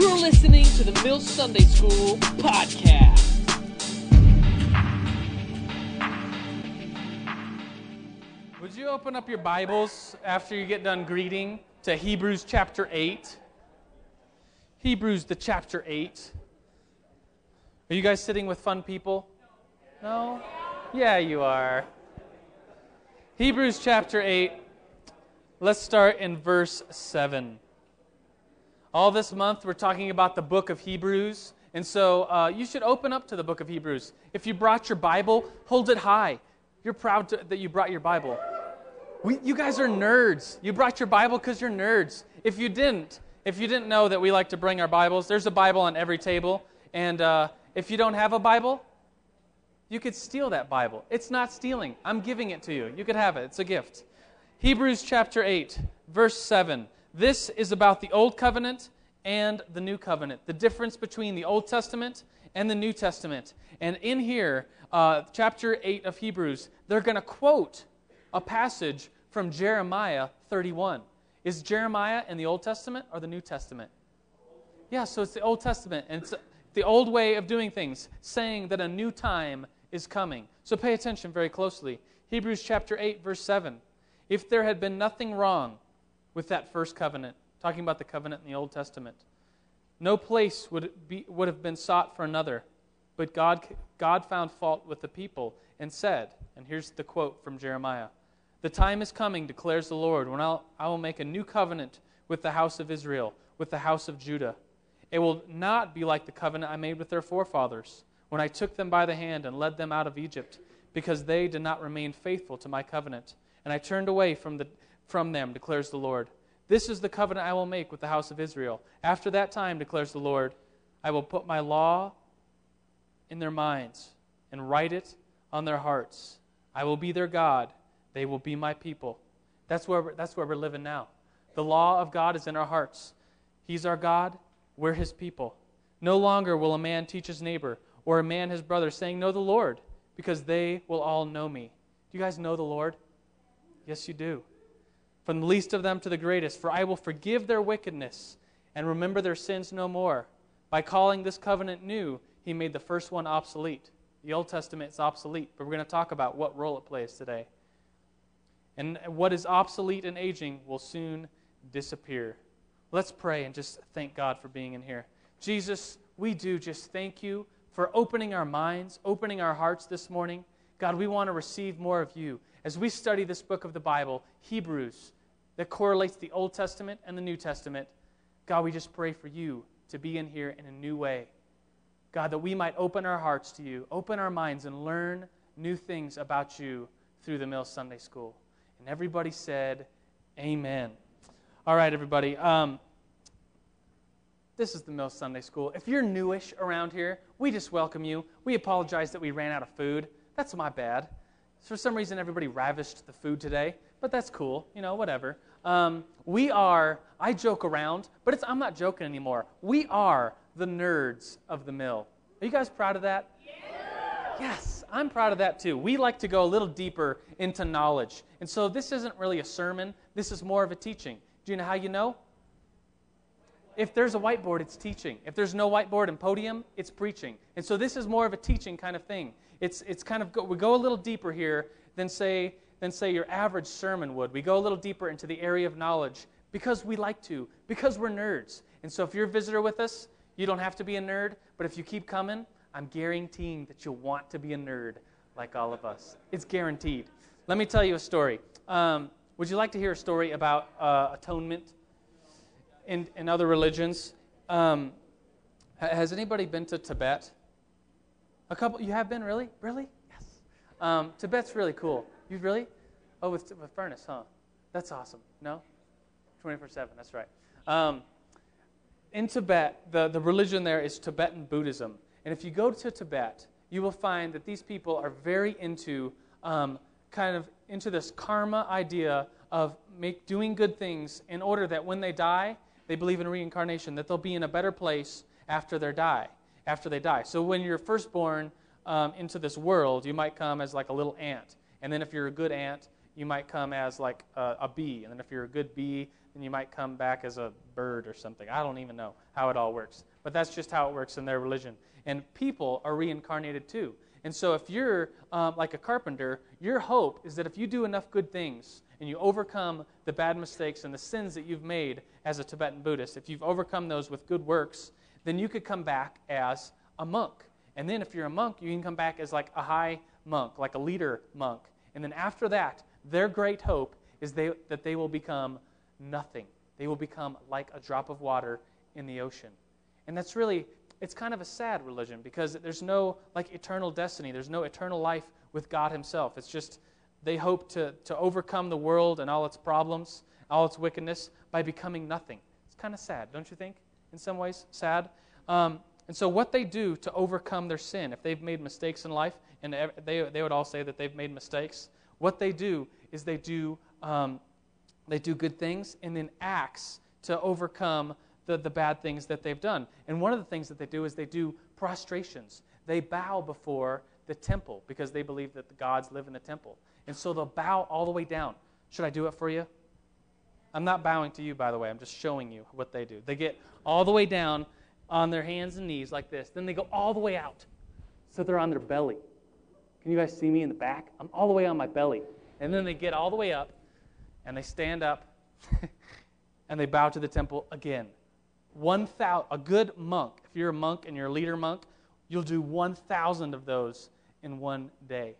You're listening to the Mill Sunday School podcast. Would you open up your Bibles after you get done greeting to Hebrews chapter 8? Hebrews, the chapter 8. Are you guys sitting with fun people? No? Yeah, you are. Hebrews chapter 8. Let's start in verse 7. All this month, we're talking about the book of Hebrews. And so uh, you should open up to the book of Hebrews. If you brought your Bible, hold it high. You're proud to, that you brought your Bible. We, you guys are nerds. You brought your Bible because you're nerds. If you didn't, if you didn't know that we like to bring our Bibles, there's a Bible on every table. And uh, if you don't have a Bible, you could steal that Bible. It's not stealing. I'm giving it to you. You could have it. It's a gift. Hebrews chapter 8, verse 7. This is about the Old Covenant and the New Covenant, the difference between the Old Testament and the New Testament. And in here, uh, chapter 8 of Hebrews, they're going to quote a passage from Jeremiah 31. Is Jeremiah in the Old Testament or the New Testament? Yeah, so it's the Old Testament, and it's the old way of doing things, saying that a new time is coming. So pay attention very closely. Hebrews chapter 8, verse 7. If there had been nothing wrong with that first covenant, talking about the covenant in the Old Testament. No place would, be, would have been sought for another, but God, God found fault with the people and said, and here's the quote from Jeremiah The time is coming, declares the Lord, when I'll, I will make a new covenant with the house of Israel, with the house of Judah. It will not be like the covenant I made with their forefathers when I took them by the hand and led them out of Egypt, because they did not remain faithful to my covenant. And I turned away from the from them, declares the Lord. This is the covenant I will make with the house of Israel. After that time, declares the Lord, I will put my law in their minds and write it on their hearts. I will be their God. They will be my people. That's where that's where we're living now. The law of God is in our hearts. He's our God. We're his people. No longer will a man teach his neighbor or a man his brother, saying, Know the Lord, because they will all know me. Do you guys know the Lord? Yes, you do from the least of them to the greatest, for I will forgive their wickedness and remember their sins no more. By calling this covenant new, he made the first one obsolete. The Old Testament is obsolete, but we're going to talk about what role it plays today. And what is obsolete and aging will soon disappear. Let's pray and just thank God for being in here. Jesus, we do just thank you for opening our minds, opening our hearts this morning. God, we want to receive more of you. As we study this book of the Bible, Hebrews, that correlates the Old Testament and the New Testament. God, we just pray for you to be in here in a new way. God, that we might open our hearts to you, open our minds, and learn new things about you through the Mill Sunday School. And everybody said, Amen. All right, everybody. Um, this is the Mill Sunday School. If you're newish around here, we just welcome you. We apologize that we ran out of food. That's my bad. For some reason, everybody ravished the food today, but that's cool. You know, whatever. Um, we are, I joke around, but it's, I'm not joking anymore. We are the nerds of the mill. Are you guys proud of that? Yeah. Yes, I'm proud of that too. We like to go a little deeper into knowledge. And so this isn't really a sermon, this is more of a teaching. Do you know how you know? If there's a whiteboard, it's teaching. If there's no whiteboard and podium, it's preaching. And so this is more of a teaching kind of thing. It's, it's kind of, go, we go a little deeper here than say, than, say, your average sermon would. We go a little deeper into the area of knowledge because we like to, because we're nerds. And so if you're a visitor with us, you don't have to be a nerd, but if you keep coming, I'm guaranteeing that you'll want to be a nerd like all of us. It's guaranteed. Let me tell you a story. Um, would you like to hear a story about uh, atonement in, in other religions? Um, has anybody been to Tibet? A couple. You have been really, really? Yes. Um, Tibet's really cool. You really? Oh, with, with furnace, huh? That's awesome. No? 24 7, that's right. Um, in Tibet, the, the religion there is Tibetan Buddhism. And if you go to Tibet, you will find that these people are very into um, kind of into this karma idea of make, doing good things in order that when they die, they believe in reincarnation, that they'll be in a better place after they die. After they die. So when you're first born um, into this world, you might come as like a little ant. And then if you're a good ant, you might come as like a, a bee. And then if you're a good bee, then you might come back as a bird or something. I don't even know how it all works. But that's just how it works in their religion. And people are reincarnated too. And so if you're um, like a carpenter, your hope is that if you do enough good things and you overcome the bad mistakes and the sins that you've made as a Tibetan Buddhist, if you've overcome those with good works, then you could come back as a monk. And then if you're a monk, you can come back as like a high monk, like a leader monk. And then after that, their great hope is they, that they will become nothing. They will become like a drop of water in the ocean. And that's really, it's kind of a sad religion because there's no like eternal destiny. There's no eternal life with God Himself. It's just they hope to, to overcome the world and all its problems, all its wickedness by becoming nothing. It's kind of sad, don't you think? In some ways, sad. Um, and so, what they do to overcome their sin, if they've made mistakes in life, and they, they would all say that they've made mistakes, what they do is they do um, they do good things, and then acts to overcome the, the bad things that they've done. And one of the things that they do is they do prostrations. They bow before the temple because they believe that the gods live in the temple. And so they'll bow all the way down. Should I do it for you? I'm not bowing to you, by the way. I'm just showing you what they do. They get all the way down on their hands and knees like this. Then they go all the way out. So they're on their belly. Can you guys see me in the back? I'm all the way on my belly. And then they get all the way up and they stand up and they bow to the temple again. One thousand, a good monk, if you're a monk and you're a leader monk, you'll do 1,000 of those in one day.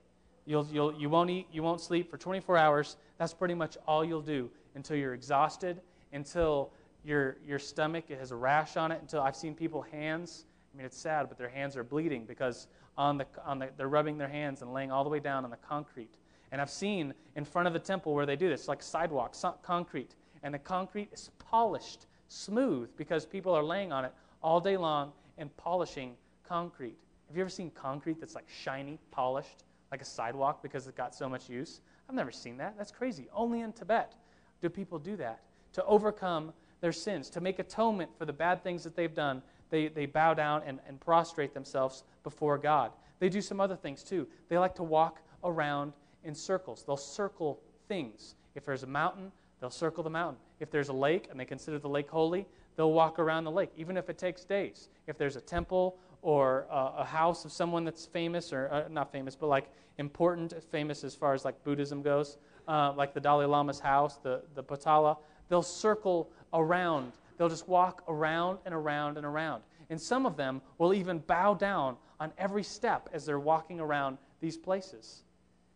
You'll, you'll, you won't eat, you won't sleep for 24 hours. That's pretty much all you'll do until you're exhausted, until your, your stomach has a rash on it, until I've seen people hands. I mean, it's sad, but their hands are bleeding because on the, on the, they're rubbing their hands and laying all the way down on the concrete. And I've seen in front of the temple where they do this, like sidewalk, concrete. And the concrete is polished, smooth, because people are laying on it all day long and polishing concrete. Have you ever seen concrete that's like shiny, polished, like a sidewalk because it got so much use? I've never seen that. That's crazy. Only in Tibet do people do that. To overcome their sins, to make atonement for the bad things that they've done, they, they bow down and, and prostrate themselves before God. They do some other things too. They like to walk around in circles. They'll circle things. If there's a mountain, they'll circle the mountain. If there's a lake and they consider the lake holy, they'll walk around the lake, even if it takes days. If there's a temple or a house of someone that's famous, or uh, not famous, but like important, famous as far as like Buddhism goes, uh, like the Dalai Lama's house, the, the Potala, they'll circle around. They'll just walk around and around and around. And some of them will even bow down on every step as they're walking around these places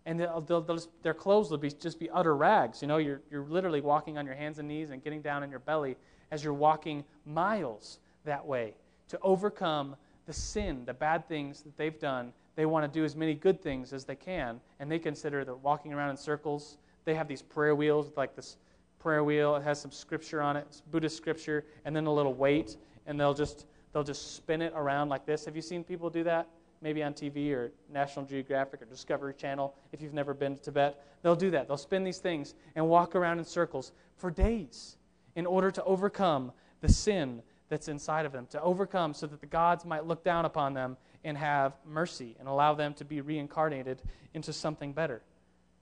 and they'll, they'll, they'll just, their clothes will be, just be utter rags. You know, you're, you're literally walking on your hands and knees and getting down on your belly as you're walking miles that way to overcome the sin, the bad things that they've done. They want to do as many good things as they can, and they consider that walking around in circles. They have these prayer wheels, with like this prayer wheel. It has some scripture on it, Buddhist scripture, and then a little weight, and they'll just they'll just spin it around like this. Have you seen people do that? maybe on TV or National Geographic or Discovery Channel, if you've never been to Tibet, they'll do that. They'll spin these things and walk around in circles for days in order to overcome the sin that's inside of them, to overcome so that the gods might look down upon them and have mercy and allow them to be reincarnated into something better.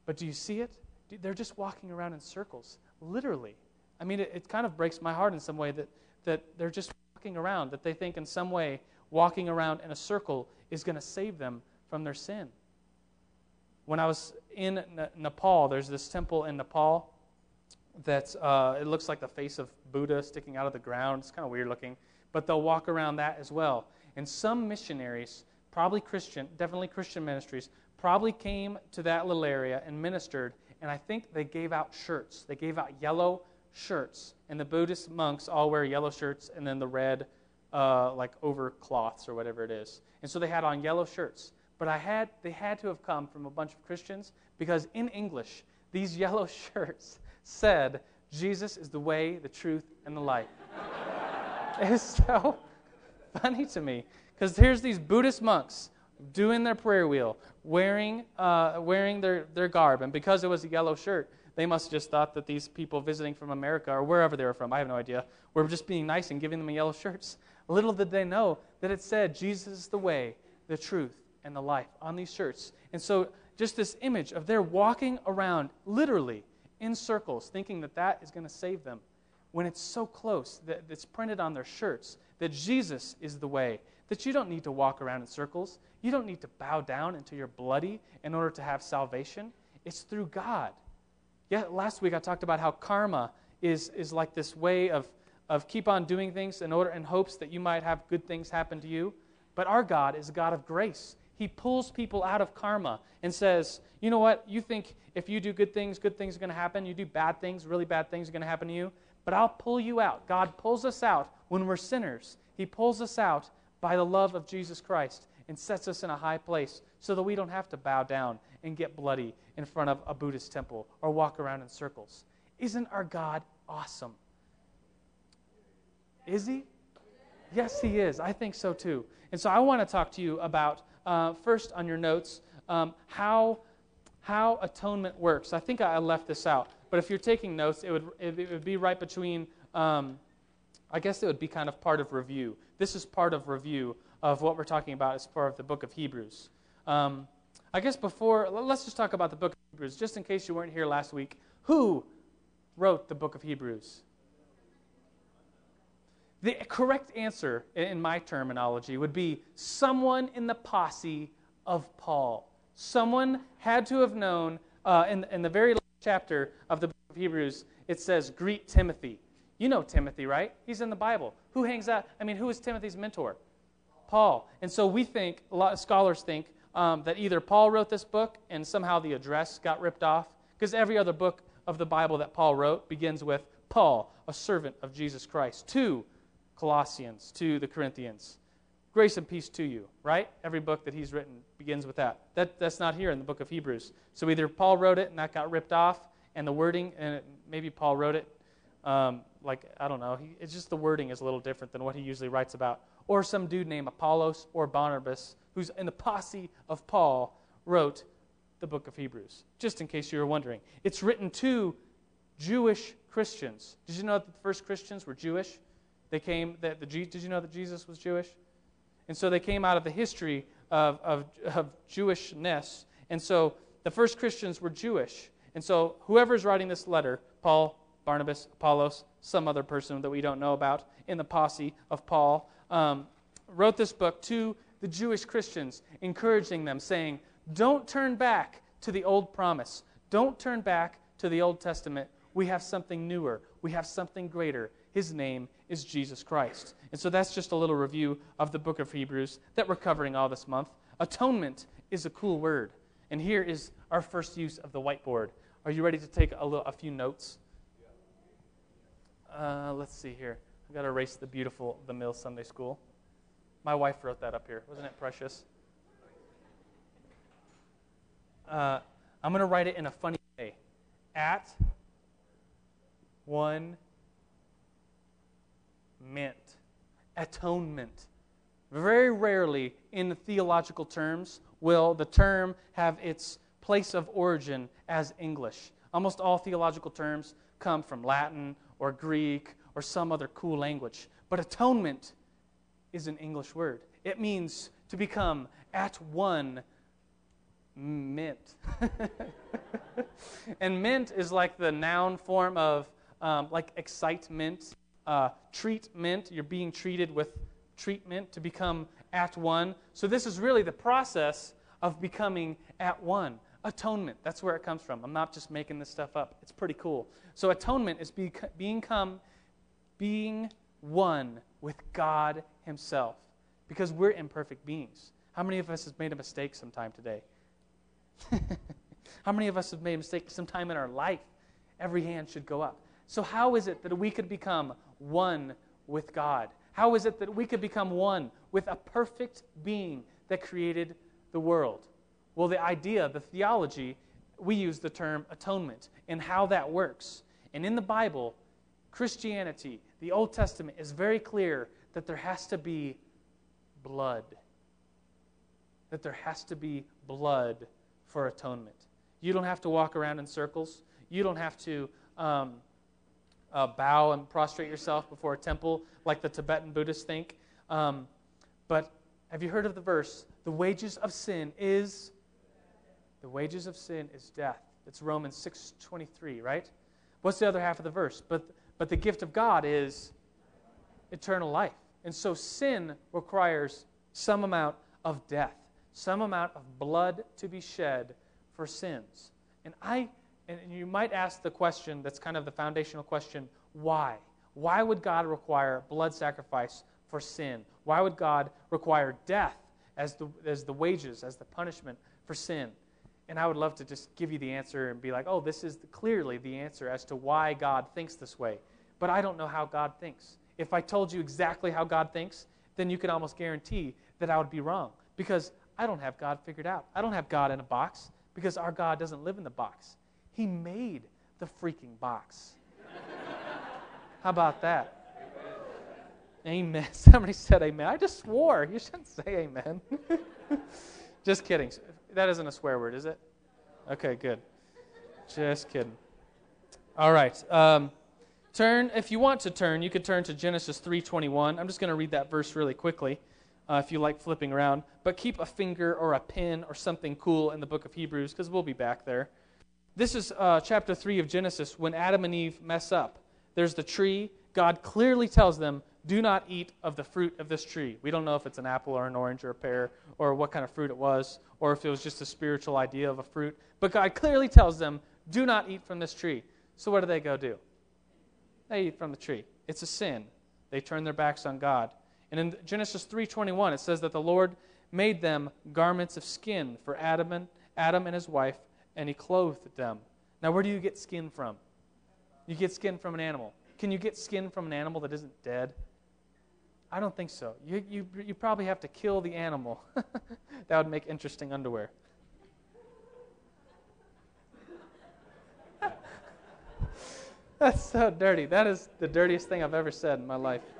But do you see it? They're just walking around in circles, literally. I mean, it, it kind of breaks my heart in some way that, that they're just walking around, that they think in some way walking around in a circle is going to save them from their sin. When I was in Nepal, there's this temple in Nepal that uh, it looks like the face of Buddha sticking out of the ground. It's kind of weird looking, but they'll walk around that as well. And some missionaries, probably Christian, definitely Christian ministries, probably came to that little area and ministered. And I think they gave out shirts. They gave out yellow shirts. And the Buddhist monks all wear yellow shirts and then the red uh, like over cloths or whatever it is. And so they had on yellow shirts. But I had, they had to have come from a bunch of Christians because in English, these yellow shirts said, Jesus is the way, the truth, and the light. it's so funny to me because here's these Buddhist monks doing their prayer wheel, wearing, uh, wearing their, their garb. And because it was a yellow shirt, they must have just thought that these people visiting from America or wherever they were from, I have no idea, were just being nice and giving them yellow shirts. Little did they know that it said, Jesus is the way, the truth, and the life on these shirts. And so, just this image of they're walking around literally in circles, thinking that that is going to save them. when it's so close that it's printed on their shirts that Jesus is the way, that you don't need to walk around in circles. You don't need to bow down until you're bloody in order to have salvation. It's through God. Yeah, last week I talked about how karma is, is like this way of, of keep on doing things in order in hopes that you might have good things happen to you. But our God is a God of grace. He pulls people out of karma and says, you know what? You think if you do good things, good things are going to happen. You do bad things, really bad things are going to happen to you. But I'll pull you out. God pulls us out when we're sinners. He pulls us out by the love of Jesus Christ and sets us in a high place so that we don't have to bow down and get bloody in front of a Buddhist temple or walk around in circles. Isn't our God awesome? Is he? Yes, he is. I think so too. And so I want to talk to you about uh, first on your notes um, how, how atonement works. I think I left this out, but if you're taking notes, it would, it, would be right between, um, I guess it would be kind of part of review. This is part of review of what we're talking about as part of the book of Hebrews. Um, I guess before, let's just talk about the book of Hebrews, just in case you weren't here last week. Who wrote the book of Hebrews? The correct answer, in my terminology, would be someone in the posse of Paul. Someone had to have known, uh, in, in the very last chapter of the book of Hebrews, it says, Greet Timothy. You know Timothy, right? He's in the Bible. Who hangs out? I mean, who is Timothy's mentor? Paul. And so we think, a lot of scholars think, um, that either Paul wrote this book and somehow the address got ripped off, because every other book of the Bible that Paul wrote begins with Paul, a servant of Jesus Christ. to Colossians, to the Corinthians. Grace and peace to you, right? Every book that he's written begins with that. that. That's not here in the book of Hebrews. So either Paul wrote it and that got ripped off, and the wording, and it, maybe Paul wrote it, um, like, I don't know, he, it's just the wording is a little different than what he usually writes about. Or some dude named Apollos or Barnabas, who's in the posse of Paul, wrote the book of Hebrews, just in case you were wondering. It's written to Jewish Christians. Did you know that the first Christians were Jewish? They came, that the, did you know that Jesus was Jewish? And so they came out of the history of, of, of Jewishness. And so the first Christians were Jewish. And so whoever's writing this letter, Paul, Barnabas, Apollos, some other person that we don't know about in the posse of Paul, um, wrote this book to the Jewish Christians, encouraging them, saying, Don't turn back to the old promise. Don't turn back to the Old Testament. We have something newer, we have something greater. His name is Jesus Christ. And so that's just a little review of the book of Hebrews that we're covering all this month. Atonement is a cool word. And here is our first use of the whiteboard. Are you ready to take a, little, a few notes? Uh, let's see here. I've got to erase the beautiful The Mill Sunday School. My wife wrote that up here. Wasn't it precious? Uh, I'm going to write it in a funny way. At one meant atonement. Very rarely, in theological terms, will the term have its place of origin as English. Almost all theological terms come from Latin or Greek or some other cool language. But atonement is an English word. It means to become at one mint. and mint is like the noun form of um, like excitement uh, treatment. You're being treated with treatment to become at one. So, this is really the process of becoming at one. Atonement, that's where it comes from. I'm not just making this stuff up. It's pretty cool. So, atonement is be, being, come, being one with God Himself because we're imperfect beings. How many of us have made a mistake sometime today? How many of us have made a mistake sometime in our life? Every hand should go up. So, how is it that we could become one with God? How is it that we could become one with a perfect being that created the world? Well, the idea, the theology, we use the term atonement and how that works. And in the Bible, Christianity, the Old Testament, is very clear that there has to be blood. That there has to be blood for atonement. You don't have to walk around in circles. You don't have to um, uh, bow and prostrate yourself before a temple like the Tibetan Buddhists think. Um, but have you heard of the verse? The wages of sin is the wages of sin is death. It's Romans 6:23, right? What's the other half of the verse? But But the gift of God is eternal life. And so sin requires some amount of death, some amount of blood to be shed for sins. And I and you might ask the question that's kind of the foundational question, why? Why would God require blood sacrifice for sin? Why would God require death as the, as the wages, as the punishment for sin? And I would love to just give you the answer and be like, oh, this is clearly the answer as to why God thinks this way. But I don't know how God thinks. If I told you exactly how God thinks, then you could almost guarantee that I would be wrong because I don't have God figured out. I don't have God in a box because our God doesn't live in the box. He made the freaking box. how about that? Amen. Somebody said amen. I just swore. You shouldn't say amen. just kidding. That isn't a swear word, is it? Okay, good. Just kidding. All right. Um, turn if you want to turn. You could turn to Genesis 3:21. I'm just going to read that verse really quickly. Uh, if you like flipping around, but keep a finger or a pin or something cool in the book of Hebrews because we'll be back there. This is uh, chapter 3 of Genesis when Adam and Eve mess up. There's the tree. God clearly tells them, do not eat of the fruit of this tree. We don't know if it's an apple or an orange or a pear or what kind of fruit it was or if it was just a spiritual idea of a fruit. But God clearly tells them, do not eat from this tree. So what do they go do? They eat from the tree. It's a sin. They turn their backs on God. And in Genesis 3:21 it says that the Lord made them garments of skin for Adam and Adam and his wife and he clothed them. Now where do you get skin from? You get skin from an animal. Can you get skin from an animal that isn't dead? I don't think so. You, you, you probably have to kill the animal. that would make interesting underwear. That's so dirty. That is the dirtiest thing I've ever said in my life.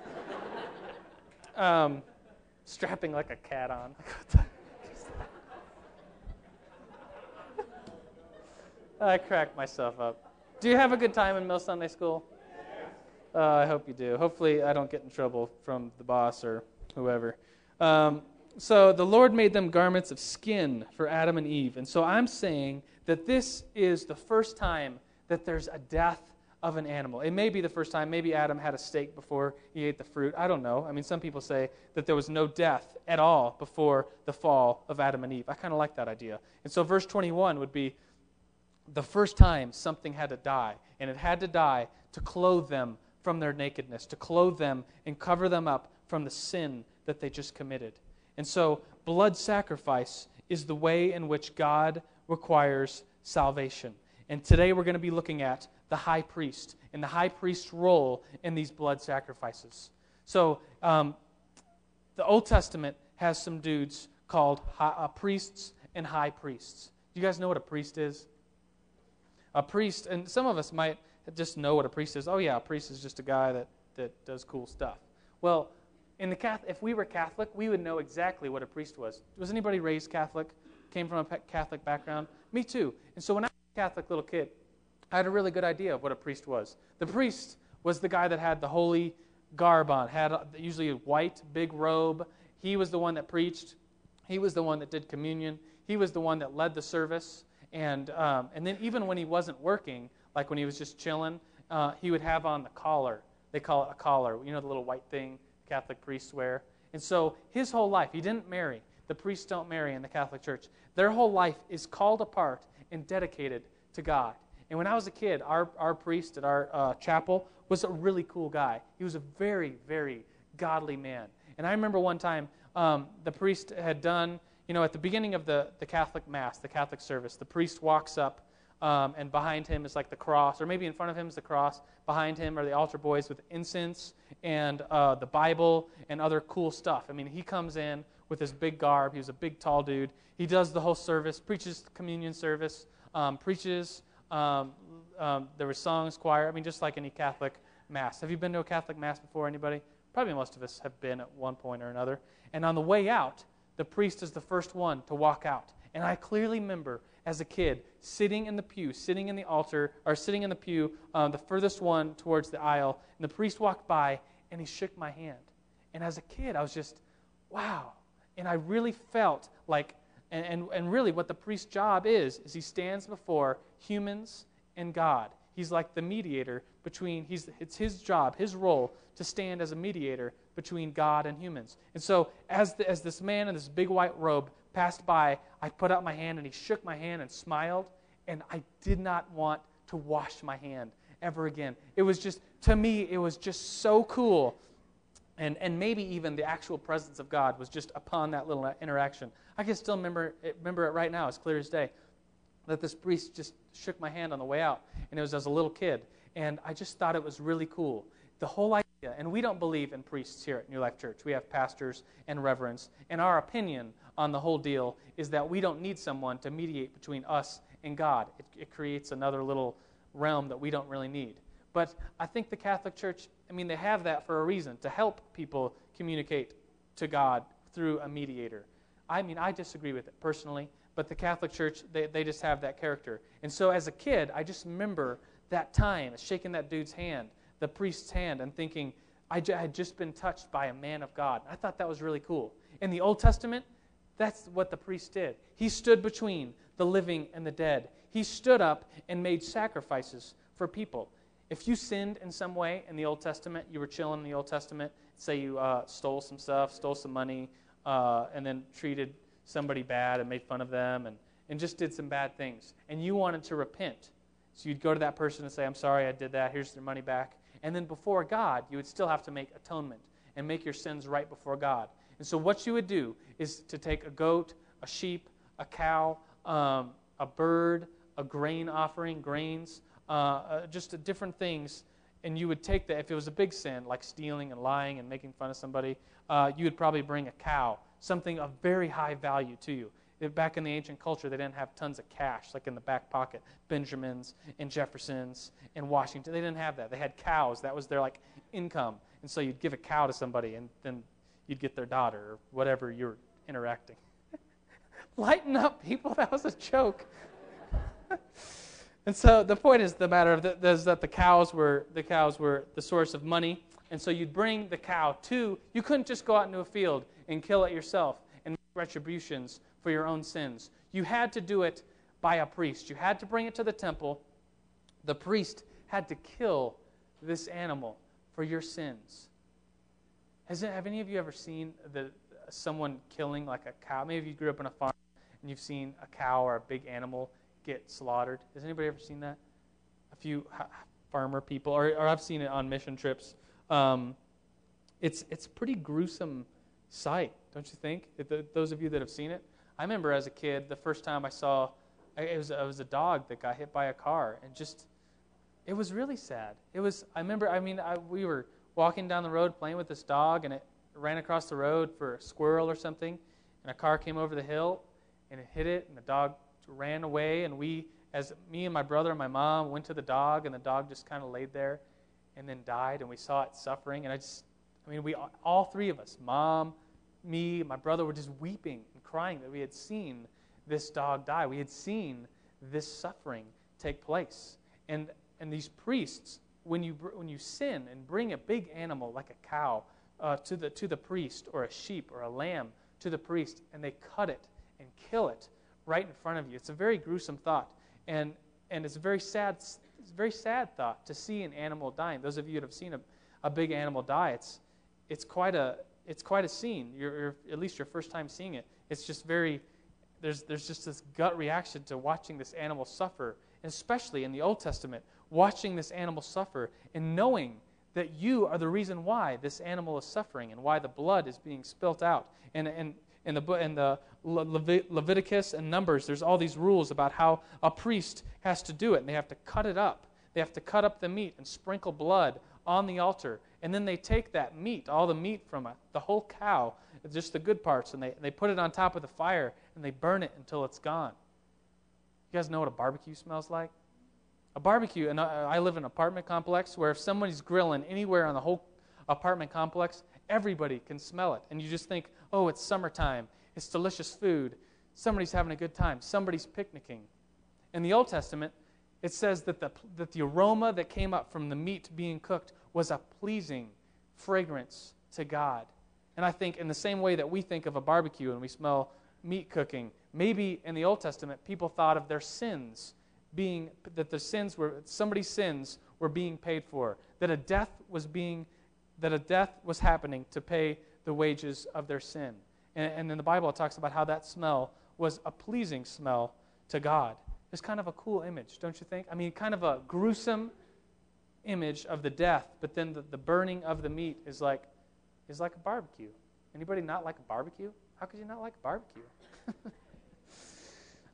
Um, strapping like a cat on. I cracked myself up. Do you have a good time in Mill Sunday School? Uh, I hope you do. Hopefully, I don't get in trouble from the boss or whoever. Um, so the Lord made them garments of skin for Adam and Eve. And so I'm saying that this is the first time that there's a death of an animal. It may be the first time. Maybe Adam had a steak before he ate the fruit. I don't know. I mean, some people say that there was no death at all before the fall of Adam and Eve. I kind of like that idea. And so verse 21 would be the first time something had to die. And it had to die to clothe them from their nakedness, to clothe them and cover them up from the sin that they just committed. And so, blood sacrifice is the way in which God requires salvation. And today we're going to be looking at the high priest and the high priest's role in these blood sacrifices. So, um, the Old Testament has some dudes called high, uh, priests and high priests. Do you guys know what a priest is? A priest, and some of us might just know what a priest is. Oh, yeah, a priest is just a guy that, that does cool stuff. Well, in the Catholic, if we were Catholic, we would know exactly what a priest was. Was anybody raised Catholic? Came from a Catholic background? Me too. And so when I was a Catholic little kid, I had a really good idea of what a priest was. The priest was the guy that had the holy garb on, had usually a white, big robe. He was the one that preached. He was the one that did communion. He was the one that led the service. And, um, and then even when he wasn't working, like when he was just chilling, uh, he would have on the collar. They call it a collar. You know the little white thing Catholic priests wear? And so his whole life, he didn't marry. The priests don't marry in the Catholic Church. Their whole life is called apart and dedicated to God. And when I was a kid, our, our priest at our uh, chapel was a really cool guy. He was a very, very godly man. And I remember one time um, the priest had done, you know, at the beginning of the, the Catholic Mass, the Catholic service, the priest walks up um, and behind him is like the cross, or maybe in front of him is the cross. Behind him are the altar boys with incense and uh, the Bible and other cool stuff. I mean, he comes in with his big garb. He was a big, tall dude. He does the whole service, preaches communion service, um, preaches. Um, um, there were songs, choir. I mean, just like any Catholic mass. Have you been to a Catholic mass before? Anybody? Probably most of us have been at one point or another. And on the way out, the priest is the first one to walk out. And I clearly remember as a kid sitting in the pew, sitting in the altar, or sitting in the pew, um, the furthest one towards the aisle, and the priest walked by and he shook my hand. And as a kid, I was just, wow. And I really felt like, and, and, and really what the priest's job is, is he stands before humans and God. He's like the mediator between, he's, it's his job, his role to stand as a mediator between God and humans. And so, as, the, as this man in this big white robe passed by, I put out my hand and he shook my hand and smiled, and I did not want to wash my hand ever again. It was just, to me, it was just so cool. And, and maybe even the actual presence of God was just upon that little interaction. I can still remember it, remember it right now, as clear as day, that this priest just shook my hand on the way out, and it was as a little kid. And I just thought it was really cool. The whole idea, and we don't believe in priests here at New Life Church. We have pastors and reverends. And our opinion on the whole deal is that we don't need someone to mediate between us and God. It, it creates another little realm that we don't really need. But I think the Catholic Church, I mean, they have that for a reason to help people communicate to God through a mediator. I mean, I disagree with it personally, but the Catholic Church, they, they just have that character. And so as a kid, I just remember that time, shaking that dude's hand, the priest's hand, and thinking, I had just been touched by a man of God. I thought that was really cool. In the Old Testament, that's what the priest did. He stood between the living and the dead. He stood up and made sacrifices for people. If you sinned in some way in the Old Testament, you were chilling in the Old Testament, say you uh, stole some stuff, stole some money, uh, and then treated somebody bad and made fun of them and, and just did some bad things, and you wanted to repent. So you'd go to that person and say, I'm sorry I did that, here's their money back. And then before God, you would still have to make atonement and make your sins right before God. And so what you would do is to take a goat, a sheep, a cow, um, a bird, a grain offering, grains, uh, uh, just different things, and you would take that, if it was a big sin, like stealing and lying and making fun of somebody, uh, you would probably bring a cow, something of very high value to you. If back in the ancient culture, they didn't have tons of cash, like in the back pocket, Benjamins and Jeffersons and Washington. They didn't have that. They had cows. That was their like income. And so you'd give a cow to somebody, and then you'd get their daughter or whatever you're interacting. Lighten up, people. That was a joke. and so the point is the matter of the, is that the cows were the cows were the source of money, and so you'd bring the cow to. You couldn't just go out into a field and kill it yourself and make retributions for your own sins. You had to do it by a priest. You had to bring it to the temple. The priest had to kill this animal for your sins. Has have any of you ever seen the, someone killing like a cow? Maybe you grew up on a farm and you've seen a cow or a big animal get slaughtered. Has anybody ever seen that? A few farmer people, or, or I've seen it on mission trips. Um, it's it's pretty gruesome sight, don't you think? The, those of you that have seen it, I remember as a kid the first time I saw it was it was a dog that got hit by a car, and just it was really sad. It was. I remember. I mean, I, we were walking down the road playing with this dog, and it ran across the road for a squirrel or something, and a car came over the hill, and it hit it, and the dog ran away, and we, as me and my brother and my mom, went to the dog, and the dog just kind of laid there, and then died, and we saw it suffering, and I just, I mean, we all three of us, mom, me, my brother, were just weeping and crying that we had seen this dog die. We had seen this suffering take place, and and these priests, when you when you sin and bring a big animal like a cow uh, to the to the priest, or a sheep or a lamb to the priest, and they cut it and kill it right in front of you. It's a very gruesome thought. And, and it's a very sad, it's a very sad thought to see an animal dying. Those of you that have seen a, a big animal die, it's, it's, quite a, it's quite a scene. You're, you're, at least your first time seeing it. It's just very, there's, there's just this gut reaction to watching this animal suffer, especially in the Old Testament, watching this animal suffer and knowing that you are the reason why this animal is suffering and why the blood is being spilt out. And, and in the, in the Leviticus and Numbers, there's all these rules about how a priest has to do it. And they have to cut it up. They have to cut up the meat and sprinkle blood on the altar. And then they take that meat, all the meat from it, the whole cow, just the good parts, and they, they put it on top of the fire and they burn it until it's gone. You guys know what a barbecue smells like? A barbecue, and I live in an apartment complex where if somebody's grilling anywhere on the whole apartment complex, everybody can smell it. And you just think, oh, it's summertime. It's delicious food. Somebody's having a good time. Somebody's picnicking. In the Old Testament, it says that the, that the aroma that came up from the meat being cooked was a pleasing fragrance to God. And I think, in the same way that we think of a barbecue and we smell meat cooking, maybe in the Old Testament, people thought of their sins being that the sins were somebody's sins were being paid for, that a death was being that a death was happening to pay the wages of their sin. And, and in the Bible, it talks about how that smell was a pleasing smell to God. It's kind of a cool image, don't you think? I mean, kind of a gruesome image of the death, but then the, the burning of the meat is like is like a barbecue. Anybody not like a barbecue? How could you not like a barbecue?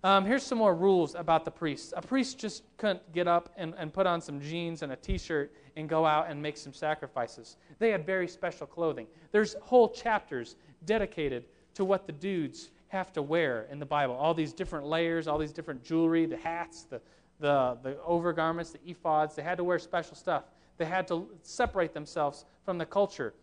um, here's some more rules about the priests. A priest just couldn't get up and, and put on some jeans and a t shirt and go out and make some sacrifices. They had very special clothing. There's whole chapters dedicated to what the dudes have to wear in the Bible. All these different layers, all these different jewelry, the hats, the, the, the overgarments, the ephods. They had to wear special stuff. They had to separate themselves from the culture.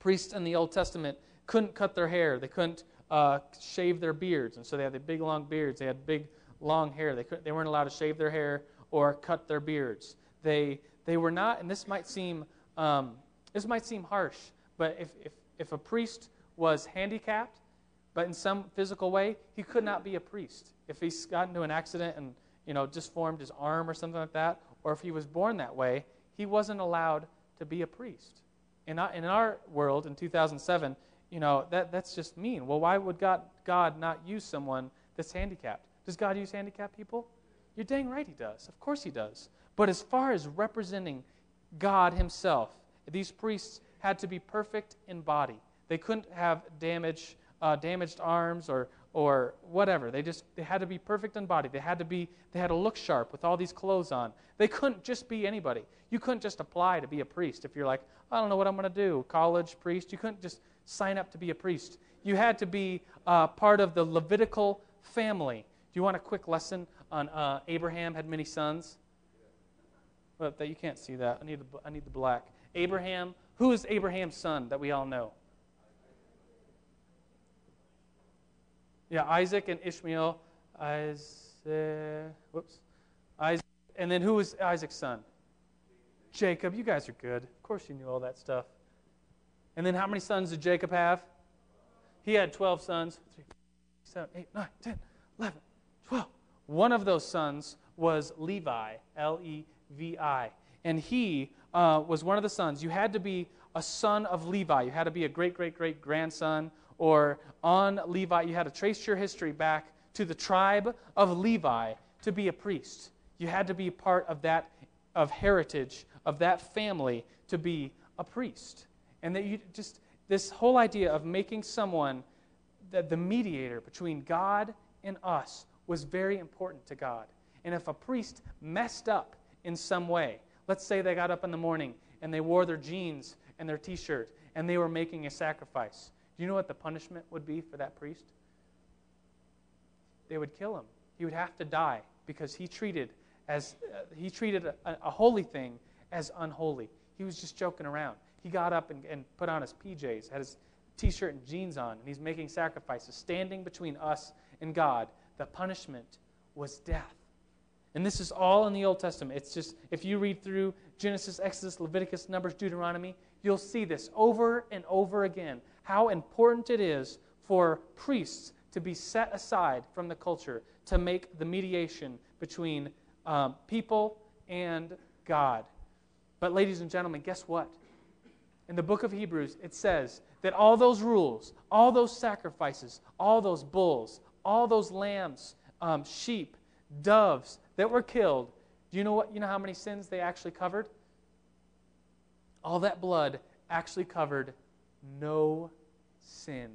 Priests in the Old Testament couldn't cut their hair. They couldn't uh, shave their beards. And so they had the big, long beards. They had big, long hair. They, could, they weren't allowed to shave their hair or cut their beards. They, they were not, and this might seem, um, this might seem harsh, but if, if, if a priest was handicapped, but in some physical way, he could not be a priest. If he's got into an accident and you know, disformed his arm or something like that, or if he was born that way, he wasn't allowed to be a priest. In our, in our world, in 2007, you know, that, that's just mean. Well, why would God, God not use someone that's handicapped? Does God use handicapped people? You're dang right he does. Of course he does. But as far as representing God himself, these priests had to be perfect in body. They couldn't have damage, uh, damaged arms or, or whatever. They just they had to be perfect in body. They had to be they had to look sharp with all these clothes on. They couldn't just be anybody. You couldn't just apply to be a priest if you're like, I don't know what I'm going to do, college priest. You couldn't just sign up to be a priest. You had to be uh, part of the Levitical family. Do you want a quick lesson on uh, Abraham had many sons? Well, that you can't see that. I need the, I need the black. Abraham. Who is Abraham's son that we all know? Yeah, Isaac and Ishmael. Isaac, whoops. Isaac. And then who was Isaac's son? Jacob. You guys are good. Of course you knew all that stuff. And then how many sons did Jacob have? He had 12 sons. 3, 7, 8, 9, 10, 11, 12. One of those sons was Levi, L E V I. And he uh, was one of the sons. You had to be a son of Levi. You had to be a great, great, great grandson or on Levi, you had to trace your history back to the tribe of Levi to be a priest. You had to be part of that of heritage of that family to be a priest. And that you just this whole idea of making someone that the mediator between God and us was very important to God. And if a priest messed up in some way, let's say they got up in the morning and they wore their jeans and their t shirt and they were making a sacrifice, do you know what the punishment would be for that priest? They would kill him. He would have to die because he treated as uh, he treated a, a, holy thing as unholy. He was just joking around. He got up and, and put on his PJs, had his t-shirt and jeans on, and he's making sacrifices, standing between us and God. The punishment was death. And this is all in the Old Testament. It's just, if you read through Genesis, Exodus, Leviticus, Numbers, Deuteronomy, you'll see this over and over again how important it is for priests to be set aside from the culture to make the mediation between um, people and God. But, ladies and gentlemen, guess what? In the book of Hebrews, it says that all those rules, all those sacrifices, all those bulls, all those lambs, um, sheep, doves that were killed, do you know what? You know how many sins they actually covered? All that blood actually covered no sin.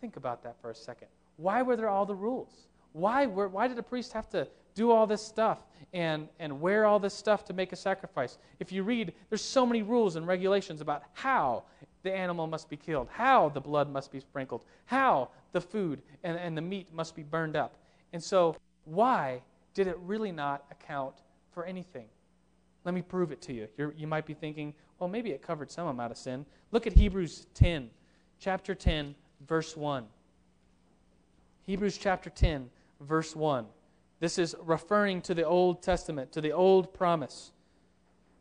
Think about that for a second. Why were there all the rules? Why, were, why did a priest have to do all this stuff and, and wear all this stuff to make a sacrifice? If you read, there's so many rules and regulations about how the animal must be killed, how the blood must be sprinkled, how the food and, and the meat must be burned up. And so, why did it really not account for anything? Let me prove it to you. You're, you might be thinking, well, maybe it covered some amount of sin. Look at Hebrews 10, chapter 10, verse 1. Hebrews chapter 10, verse 1. This is referring to the Old Testament, to the Old promise.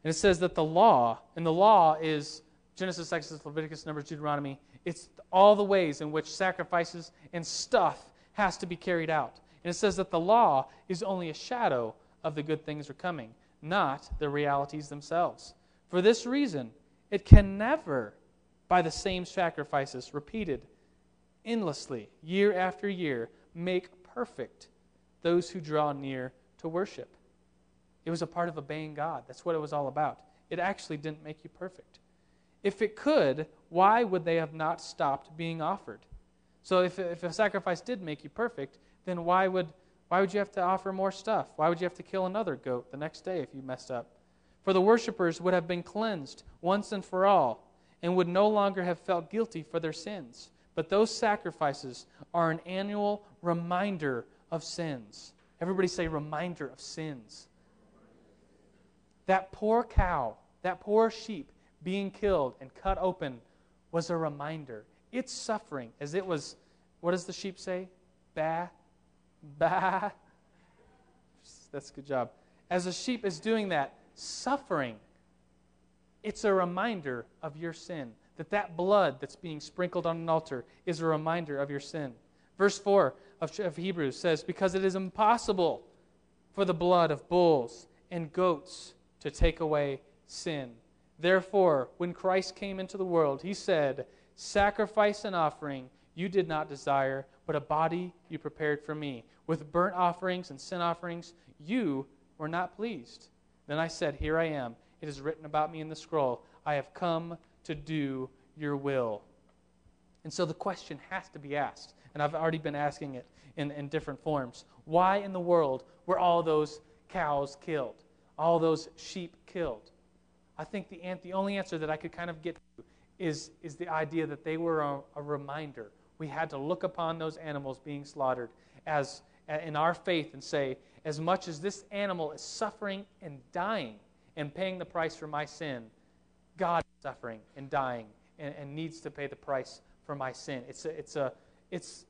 And it says that the law, and the law is Genesis, Exodus, Leviticus, Numbers, Deuteronomy. It's all the ways in which sacrifices and stuff has to be carried out. And it says that the law is only a shadow of the good things are coming, not the realities themselves. For this reason, it can never, by the same sacrifices repeated endlessly, year after year, make perfect those who draw near to worship. It was a part of obeying God. That's what it was all about. It actually didn't make you perfect. If it could, why would they have not stopped being offered? So if, if a sacrifice did make you perfect, then why would, why would you have to offer more stuff? Why would you have to kill another goat the next day if you messed up? For the worshippers would have been cleansed once and for all and would no longer have felt guilty for their sins. But those sacrifices are an annual reminder of sins. Everybody say, reminder of sins. That poor cow, that poor sheep being killed and cut open was a reminder. Its suffering, as it was, what does the sheep say? Bah, bah. That's a good job. As a sheep is doing that, suffering, it's a reminder of your sin. That that blood that's being sprinkled on an altar is a reminder of your sin. Verse 4 of, of Hebrews says, Because it is impossible for the blood of bulls and goats to take away sin. Therefore, when Christ came into the world, he said, Sacrifice and offering you did not desire, but a body you prepared for me. With burnt offerings and sin offerings you were not pleased. Then I said, Here I am. It is written about me in the scroll. I have come to do your will. And so the question has to be asked, and I've already been asking it in, in different forms. Why in the world were all those cows killed? All those sheep killed? I think the, the only answer that I could kind of get to is, is the idea that they were a, a reminder. We had to look upon those animals being slaughtered as in our faith and say, as much as this animal is suffering and dying and paying the price for my sin, God is suffering and dying and, and needs to pay the price for my sin. It's a, it's a, it's,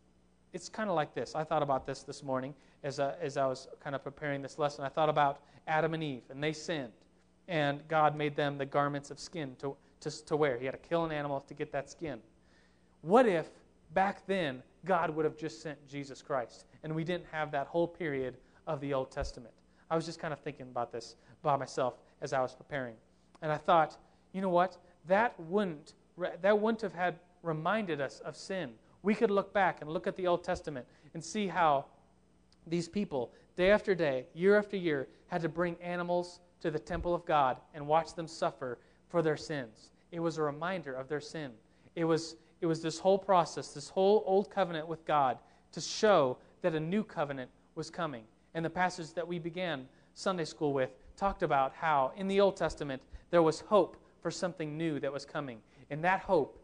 it's kind of like this. I thought about this this morning as, a, as I was kind of preparing this lesson. I thought about Adam and Eve, and they sinned, and God made them the garments of skin to, to, to wear. He had to kill an animal to get that skin. What if back then God would have just sent Jesus Christ, and we didn't have that whole period of the Old Testament? I was just kind of thinking about this by myself as I was preparing. And I thought, you know what? That wouldn't, that wouldn't have had reminded us of sin. We could look back and look at the Old Testament and see how these people, day after day, year after year, had to bring animals to the temple of God and watch them suffer for their sins. It was a reminder of their sin. It was, it was this whole process, this whole old covenant with God to show that a new covenant was coming. And the passage that we began Sunday school with talked about how in the Old Testament there was hope for something new that was coming. And that hope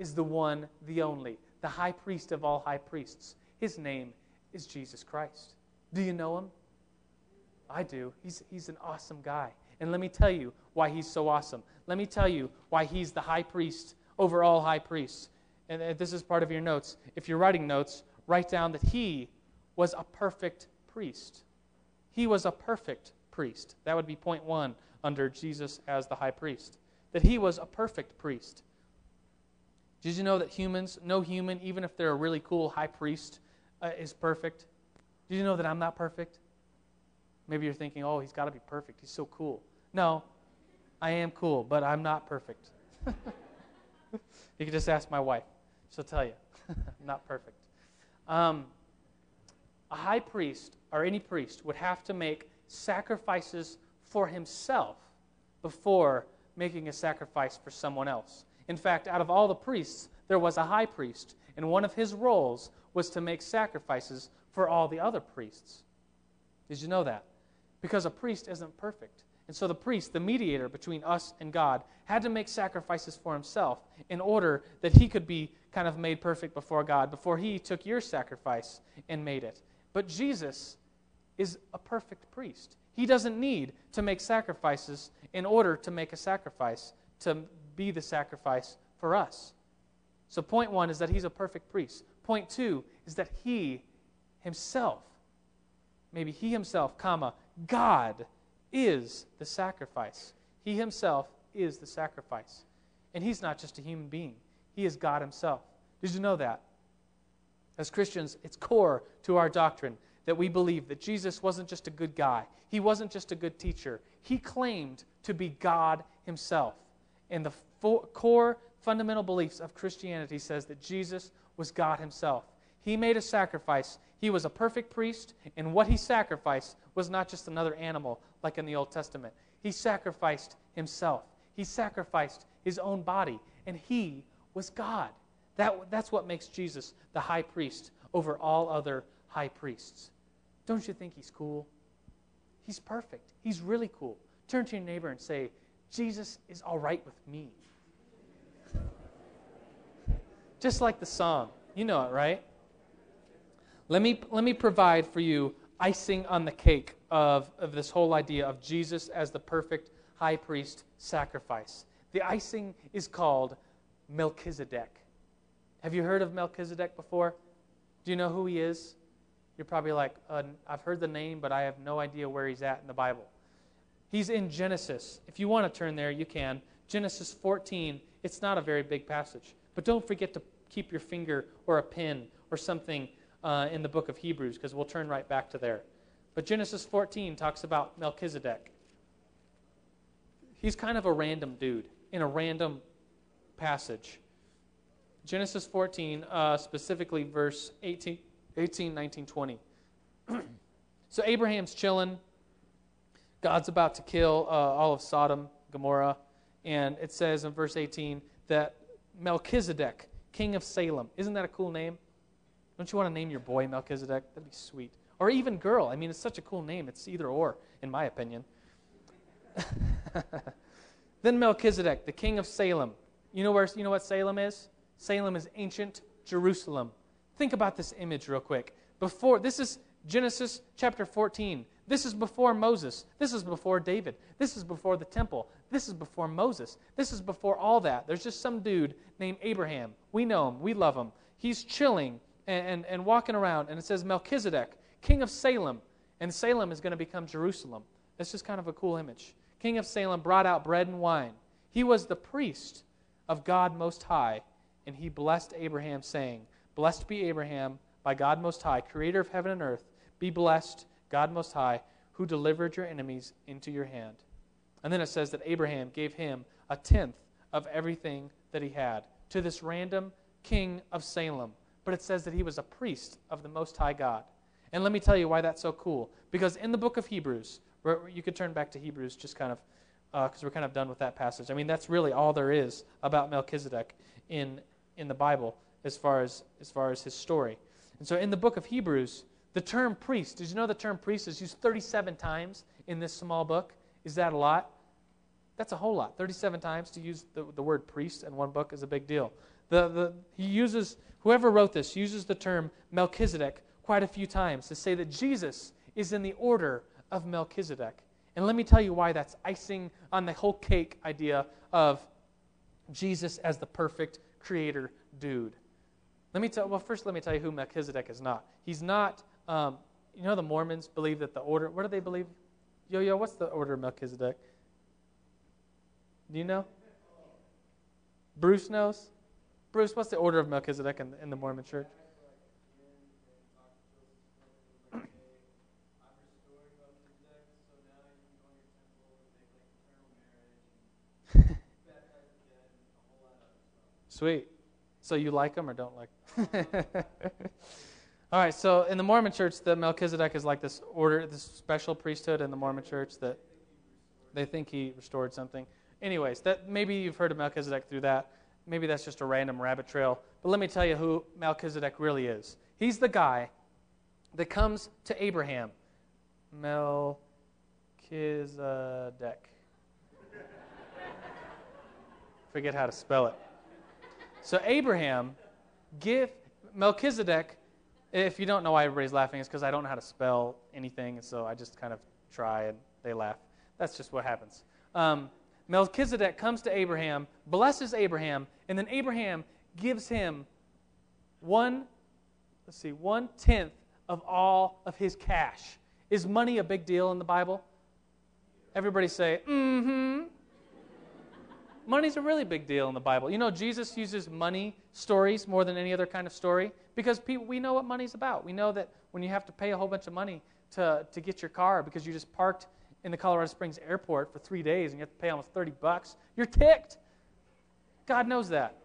is the one, the only, the high priest of all high priests. His name is Jesus Christ. Do you know him? I do. He's, he's an awesome guy. And let me tell you why he's so awesome. Let me tell you why he's the high priest over all high priests. And this is part of your notes. If you're writing notes, write down that he was a perfect priest. He was a perfect priest. That would be point one under Jesus as the high priest. That he was a perfect priest. Did you know that humans, no human, even if they're a really cool high priest, uh, is perfect? Did you know that I'm not perfect? Maybe you're thinking, oh, he's got to be perfect. He's so cool. No, I am cool, but I'm not perfect. you can just ask my wife. She'll tell you. not perfect. Um, a high priest, or any priest, would have to make sacrifices for himself before making a sacrifice for someone else. In fact, out of all the priests, there was a high priest, and one of his roles was to make sacrifices for all the other priests. Did you know that? Because a priest isn't perfect. And so the priest, the mediator between us and God, had to make sacrifices for himself in order that he could be kind of made perfect before God before he took your sacrifice and made it. But Jesus is a perfect priest. He doesn't need to make sacrifices in order to make a sacrifice, to be the sacrifice for us. So, point one is that he's a perfect priest. Point two is that he himself, maybe he himself, comma, God is the sacrifice. He himself is the sacrifice. And he's not just a human being, he is God himself. Did you know that? As Christians, it's core to our doctrine that we believe that Jesus wasn't just a good guy, he wasn't just a good teacher. He claimed to be God himself. And the fo- core fundamental beliefs of Christianity says that Jesus was God himself. He made a sacrifice. He was a perfect priest, and what he sacrificed was not just another animal like in the Old Testament. He sacrificed himself. He sacrificed his own body, and he was God. That, that's what makes Jesus the high priest over all other high priests. Don't you think he's cool? He's perfect. He's really cool. Turn to your neighbor and say, Jesus is all right with me. Just like the song. You know it, right? Let me, let me provide for you icing on the cake of, of this whole idea of Jesus as the perfect high priest sacrifice. The icing is called Melchizedek. Have you heard of Melchizedek before? Do you know who he is? You're probably like, uh, I've heard the name, but I have no idea where he's at in the Bible. He's in Genesis. If you want to turn there, you can. Genesis 14. It's not a very big passage, but don't forget to keep your finger or a pen or something uh, in the book of Hebrews because we'll turn right back to there. But Genesis 14 talks about Melchizedek. He's kind of a random dude in a random passage. Genesis 14, uh, specifically verse 18, 18 19, 20. so Abraham's chilling. God's about to kill uh, all of Sodom, Gomorrah. And it says in verse 18 that Melchizedek, king of Salem, isn't that a cool name? Don't you want to name your boy Melchizedek? That'd be sweet. Or even girl. I mean, it's such a cool name. It's either or, in my opinion. then Melchizedek, the king of Salem. You know where you know what Salem is? Salem is ancient Jerusalem. Think about this image real quick. Before this is Genesis chapter 14. This is before Moses. This is before David. This is before the temple. This is before Moses. This is before all that. There's just some dude named Abraham. We know him. We love him. He's chilling and, and, and walking around, and it says Melchizedek, king of Salem. And Salem is going to become Jerusalem. That's just kind of a cool image. King of Salem brought out bread and wine. He was the priest of God Most High, and he blessed Abraham, saying, Blessed be Abraham by God Most High, creator of heaven and earth. Be blessed, God Most High, who delivered your enemies into your hand. And then it says that Abraham gave him a tenth of everything that he had to this random king of Salem but it says that he was a priest of the Most High God. And let me tell you why that's so cool. Because in the book of Hebrews, you could turn back to Hebrews just kind of, because uh, we're kind of done with that passage. I mean, that's really all there is about Melchizedek in, in the Bible as far as, as far as his story. And so in the book of Hebrews, the term priest, did you know the term priest is used 37 times in this small book? Is that a lot? That's a whole lot. 37 times to use the, the word priest in one book is a big deal. The, the, he uses, whoever wrote this uses the term Melchizedek quite a few times to say that Jesus is in the order of Melchizedek. And let me tell you why that's icing on the whole cake idea of Jesus as the perfect creator dude. Let me tell, well, first let me tell you who Melchizedek is not. He's not, um, you know, the Mormons believe that the order, what do they believe? Yo, yo, what's the order of Melchizedek? Do you know? Bruce knows? Bruce, what's the order of Melchizedek in, in the Mormon church? Sweet. So you like them or don't like All right, so in the Mormon church, the Melchizedek is like this order, this special priesthood in the Mormon church that they think he restored something. Anyways, that maybe you've heard of Melchizedek through that maybe that's just a random rabbit trail, but let me tell you who Melchizedek really is. He's the guy that comes to Abraham. Melchizedek. Forget how to spell it. So Abraham give Melchizedek. If you don't know why everybody's laughing, it's because I don't know how to spell anything, so I just kind of try and they laugh. That's just what happens. Um, Melchizedek comes to Abraham, blesses Abraham, and then Abraham gives him one, let's see, one tenth of all of his cash. Is money a big deal in the Bible? Everybody say, mm hmm. Money's a really big deal in the Bible. You know, Jesus uses money stories more than any other kind of story because people, we know what money's about. We know that when you have to pay a whole bunch of money to, to get your car because you just parked in the Colorado Springs airport for three days and you have to pay almost 30 bucks, you're ticked. God knows that.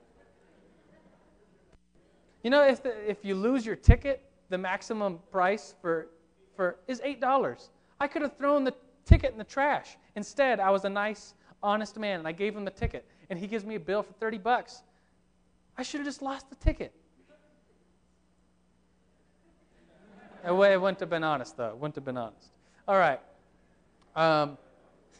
You know, if, the, if you lose your ticket, the maximum price for, for is $8. I could have thrown the ticket in the trash. Instead, I was a nice, honest man, and I gave him the ticket, and he gives me a bill for 30 bucks. I should have just lost the ticket. It wouldn't have been honest, though. Wouldn't have been honest. All right. Um,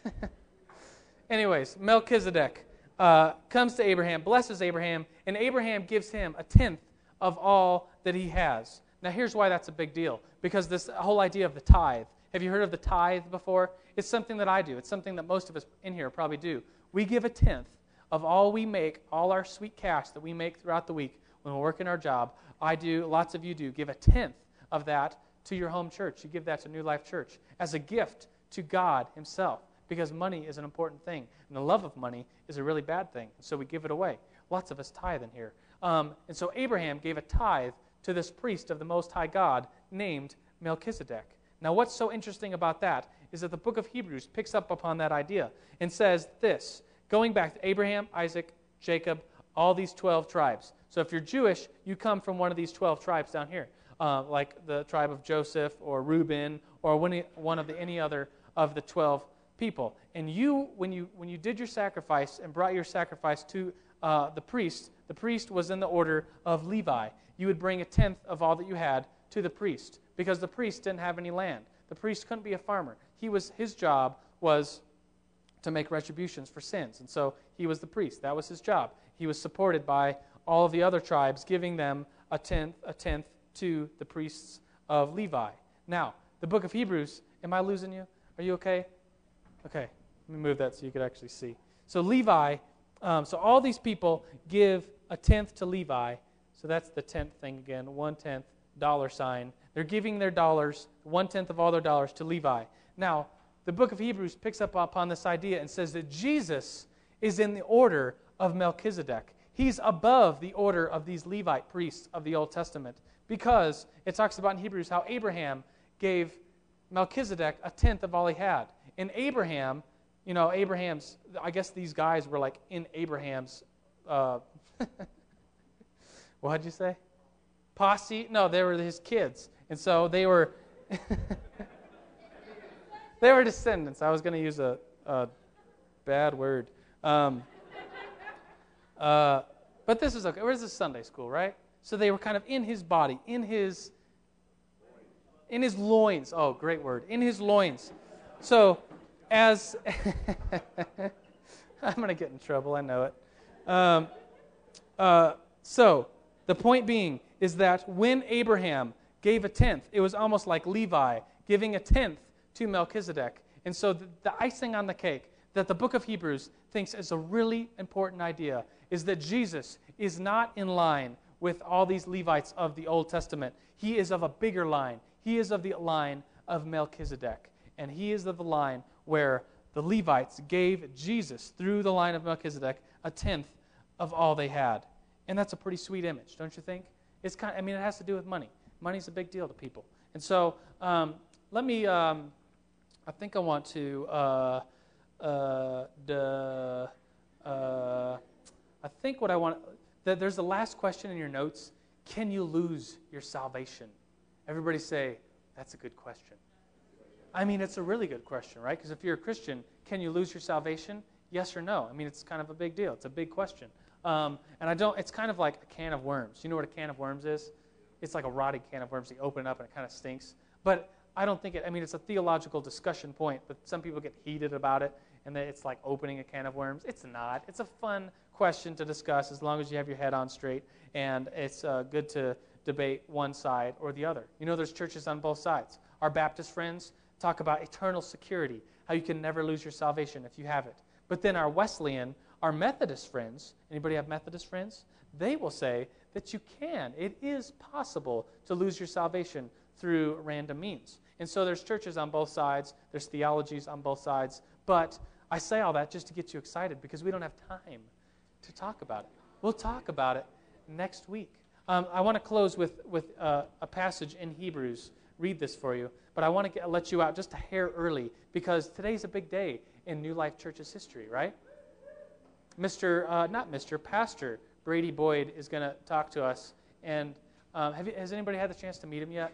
anyways, Melchizedek uh, comes to Abraham, blesses Abraham, and Abraham gives him a tenth of all that he has. Now, here's why that's a big deal because this whole idea of the tithe. Have you heard of the tithe before? It's something that I do. It's something that most of us in here probably do. We give a tenth of all we make, all our sweet cash that we make throughout the week when we're working our job. I do, lots of you do. Give a tenth of that to your home church. You give that to New Life Church as a gift to God Himself because money is an important thing. And the love of money is a really bad thing. So we give it away. Lots of us tithe in here. Um, and so Abraham gave a tithe to this priest of the Most High God named Melchizedek. Now, what's so interesting about that is that the book of Hebrews picks up upon that idea and says this going back to Abraham, Isaac, Jacob, all these 12 tribes. So if you're Jewish, you come from one of these 12 tribes down here, uh, like the tribe of Joseph or Reuben or one of the, any other of the 12 people. And you, when you, when you did your sacrifice and brought your sacrifice to uh, the priest, the priest was in the order of Levi. You would bring a tenth of all that you had to the priest because the priest didn't have any land. The priest couldn't be a farmer. He was, his job was to make retributions for sins. And so he was the priest. That was his job. He was supported by all of the other tribes, giving them a tenth, a tenth to the priests of Levi. Now, the book of Hebrews, am I losing you? Are you okay? Okay, let me move that so you could actually see. So Levi, um, so all these people give a tenth to Levi. So that's the tenth thing again, one tenth dollar sign. They're giving their dollars, one tenth of all their dollars to Levi. Now, the book of Hebrews picks up upon this idea and says that Jesus is in the order of Melchizedek. He's above the order of these Levite priests of the Old Testament because it talks about in Hebrews how Abraham gave Melchizedek a tenth of all he had. And Abraham, you know, Abraham's, I guess these guys were like in Abraham's, uh, what'd you say? Posse? No, they were his kids. And so they were, they were descendants. I was going to use a, a, bad word. Um, uh, but this is okay. Where's this Sunday school, right? So they were kind of in his body, in his in his loins. Oh, great word. In his loins. So, as I'm going to get in trouble, I know it. Um, uh, so, the point being is that when Abraham gave a tenth, it was almost like Levi giving a tenth to Melchizedek. And so, the, the icing on the cake that the book of Hebrews thinks is a really important idea is that Jesus is not in line with all these Levites of the Old Testament. He is of a bigger line. He is of the line of Melchizedek. And he is of the line where the Levites gave Jesus, through the line of Melchizedek, a tenth of all they had. And that's a pretty sweet image, don't you think? It's kind of, I mean, it has to do with money. Money's a big deal to people. And so um, let me, um, I think I want to, uh, uh, the, uh, I think what I want, that there's the last question in your notes. Can you lose your salvation? Everybody say, that's a good question. I mean, it's a really good question, right? Because if you're a Christian, can you lose your salvation? Yes or no? I mean, it's kind of a big deal. It's a big question. Um, and I don't, it's kind of like a can of worms. You know what a can of worms is? It's like a rotting can of worms. You open it up and it kind of stinks. But I don't think it, I mean, it's a theological discussion point, but some people get heated about it and that it's like opening a can of worms. It's not. It's a fun question to discuss as long as you have your head on straight, and it's uh, good to debate one side or the other. You know, there's churches on both sides. Our Baptist friends talk about eternal security, how you can never lose your salvation if you have it. But then our Wesleyan, our Methodist friends, anybody have Methodist friends? They will say that you can. It is possible to lose your salvation through random means. And so there's churches on both sides, there's theologies on both sides, but I say all that just to get you excited because we don't have time to talk about it. We'll talk about it next week. Um, I want to close with, with uh, a passage in Hebrews. Read this for you. But I want to get, let you out just a hair early because today's a big day in New Life Church's history, right? Mr. Uh, not Mr. Pastor Brady Boyd is going to talk to us. And um, you, has anybody had the chance to meet him yet?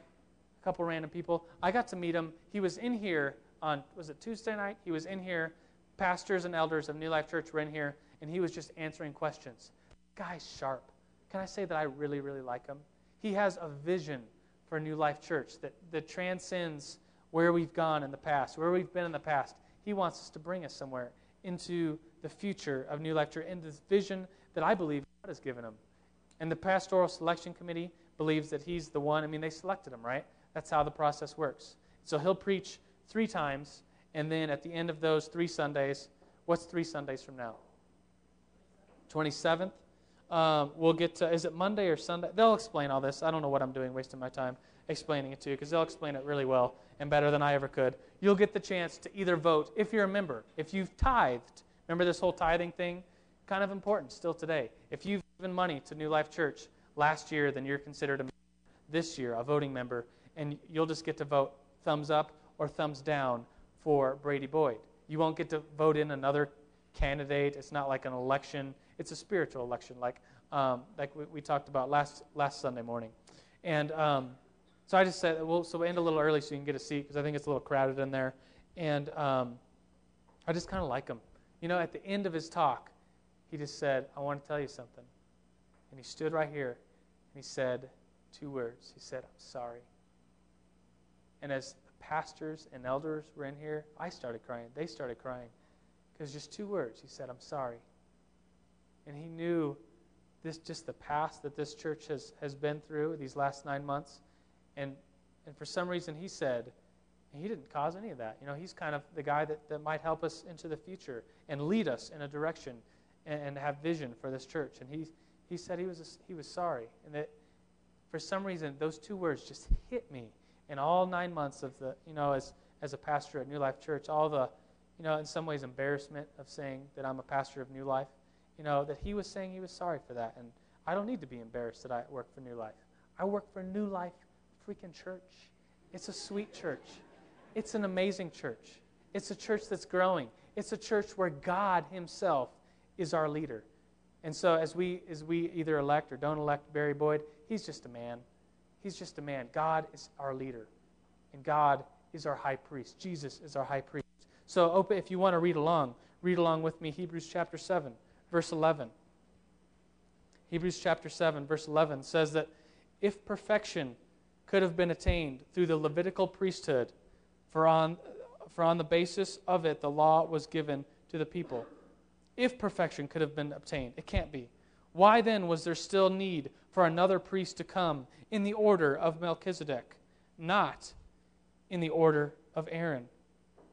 A couple random people. I got to meet him. He was in here on, was it Tuesday night? He was in here. Pastors and elders of New Life Church were in here, and he was just answering questions. Guy's sharp. Can I say that I really, really like him? He has a vision for New Life Church that, that transcends where we've gone in the past, where we've been in the past. He wants us to bring us somewhere into the future of New Life Church, in this vision that I believe God has given him. And the pastoral selection committee believes that he's the one. I mean, they selected him, right? That's how the process works. So he'll preach three times, and then at the end of those three Sundays, what's three Sundays from now? 27th. Um, we'll get to, is it Monday or Sunday? They'll explain all this. I don't know what I'm doing, wasting my time explaining it to you, because they'll explain it really well and better than I ever could. You'll get the chance to either vote if you're a member, if you've tithed. Remember this whole tithing thing? Kind of important still today. If you've given money to New Life Church last year, then you're considered a this year a voting member, and you'll just get to vote thumbs up or thumbs down for Brady Boyd. You won't get to vote in another candidate. It's not like an election. It's a spiritual election, like um, like we, we, talked about last last Sunday morning. And um, so I just said, well, so we end a little early so you can get a seat because I think it's a little crowded in there. And um, I just kind of like him. You know, at the end of his talk, he just said, I want to tell you something. And he stood right here and he said two words. He said, I'm sorry. And as the pastors and elders were in here, I started crying. They started crying. Because just two words. He said, I'm sorry. And he knew this just the past that this church has, has been through these last nine months. And, and for some reason, he said, he didn't cause any of that. You know, he's kind of the guy that, that might help us into the future and lead us in a direction and, and have vision for this church. And he, he said he was, he was sorry. And that for some reason, those two words just hit me in all nine months of the, you know, as, as a pastor at New Life Church, all the, you know, in some ways embarrassment of saying that I'm a pastor of New Life, you know, that he was saying he was sorry for that. And I don't need to be embarrassed that I work for New Life. I work for New Life freaking church. It's a sweet church. It's an amazing church. It's a church that's growing. It's a church where God Himself is our leader. And so as we as we either elect or don't elect Brady Boyd, he's just a man. He's just a man. God is our leader. And God is our high priest. Jesus is our high priest. So open, if you want to read along, read along with me Hebrews chapter 7, verse 11. Hebrews chapter 7, verse 11 says that if perfection could have been attained through the Levitical priesthood, for on, for on the basis of it the law was given to the people. If perfection could have been obtained, it can't be. Why then was there still need for another priest to come in the order of Melchizedek, not in the order of Aaron?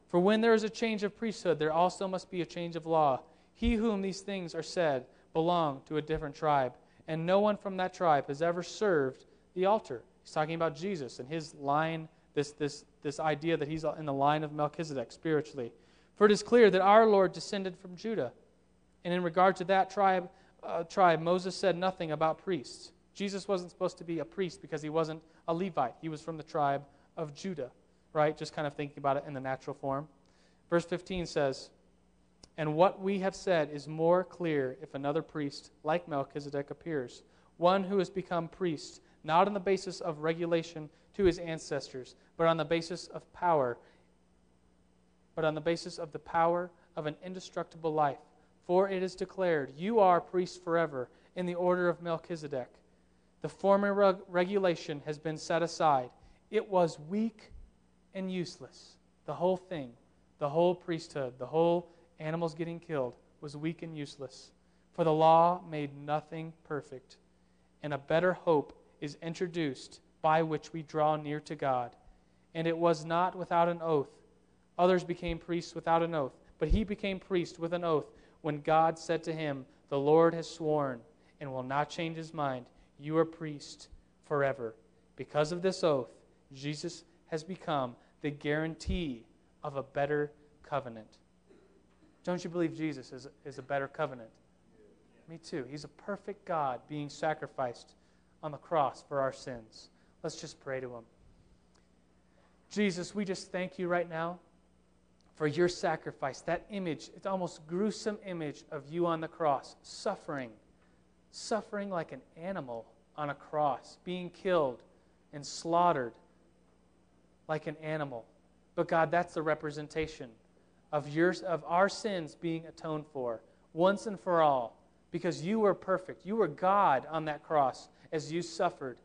For when there is a change of priesthood, there also must be a change of law. He whom these things are said belonged to a different tribe, and no one from that tribe has ever served the altar. He's talking about Jesus and his line, this, this, this idea that he's in the line of Melchizedek spiritually. For it is clear that our Lord descended from Judah. And in regard to that tribe, uh, tribe, Moses said nothing about priests. Jesus wasn't supposed to be a priest because he wasn't a Levite. He was from the tribe of Judah, right? Just kind of thinking about it in the natural form. Verse 15 says, And what we have said is more clear if another priest, like Melchizedek, appears, one who has become priest, not on the basis of regulation to his ancestors, but on the basis of power, but on the basis of the power of an indestructible life for it is declared, You are priests forever in the order of Melchizedek. The former reg- regulation has been set aside. It was weak and useless. The whole thing, the whole priesthood, the whole animals getting killed was weak and useless. For the law made nothing perfect. And a better hope is introduced by which we draw near to God. And it was not without an oath. Others became priests without an oath, but he became priest with an oath when God said to him, The Lord has sworn and will not change his mind, you are priest forever. Because of this oath, Jesus has become the guarantee of a better covenant. Don't you believe Jesus is, is a better covenant? Me too. He's a perfect God being sacrificed on the cross for our sins. Let's just pray to him. Jesus, we just thank you right now for your sacrifice. That image, it's almost gruesome image of you on the cross, suffering, suffering like an animal on a cross, being killed and slaughtered like an animal. But God, that's the representation of, yours, of our sins being atoned for once and for all because you were perfect. You were God on that cross as you suffered.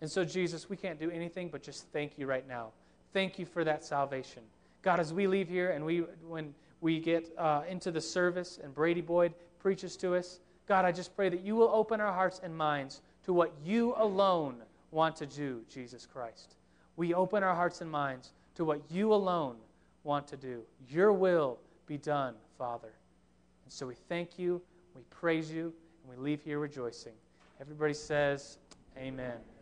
And so, Jesus, we can't do anything but just thank you right now. Thank you for that salvation. God, as we leave here and we, when we get uh, into the service and Brady Boyd preaches to us, God, I just pray that you will open our hearts and minds to what you alone want to do, Jesus Christ. We open our hearts and minds to what you alone want to do. Your will be done, Father. And so we thank you, we praise you, and we leave here rejoicing. Everybody says, Amen.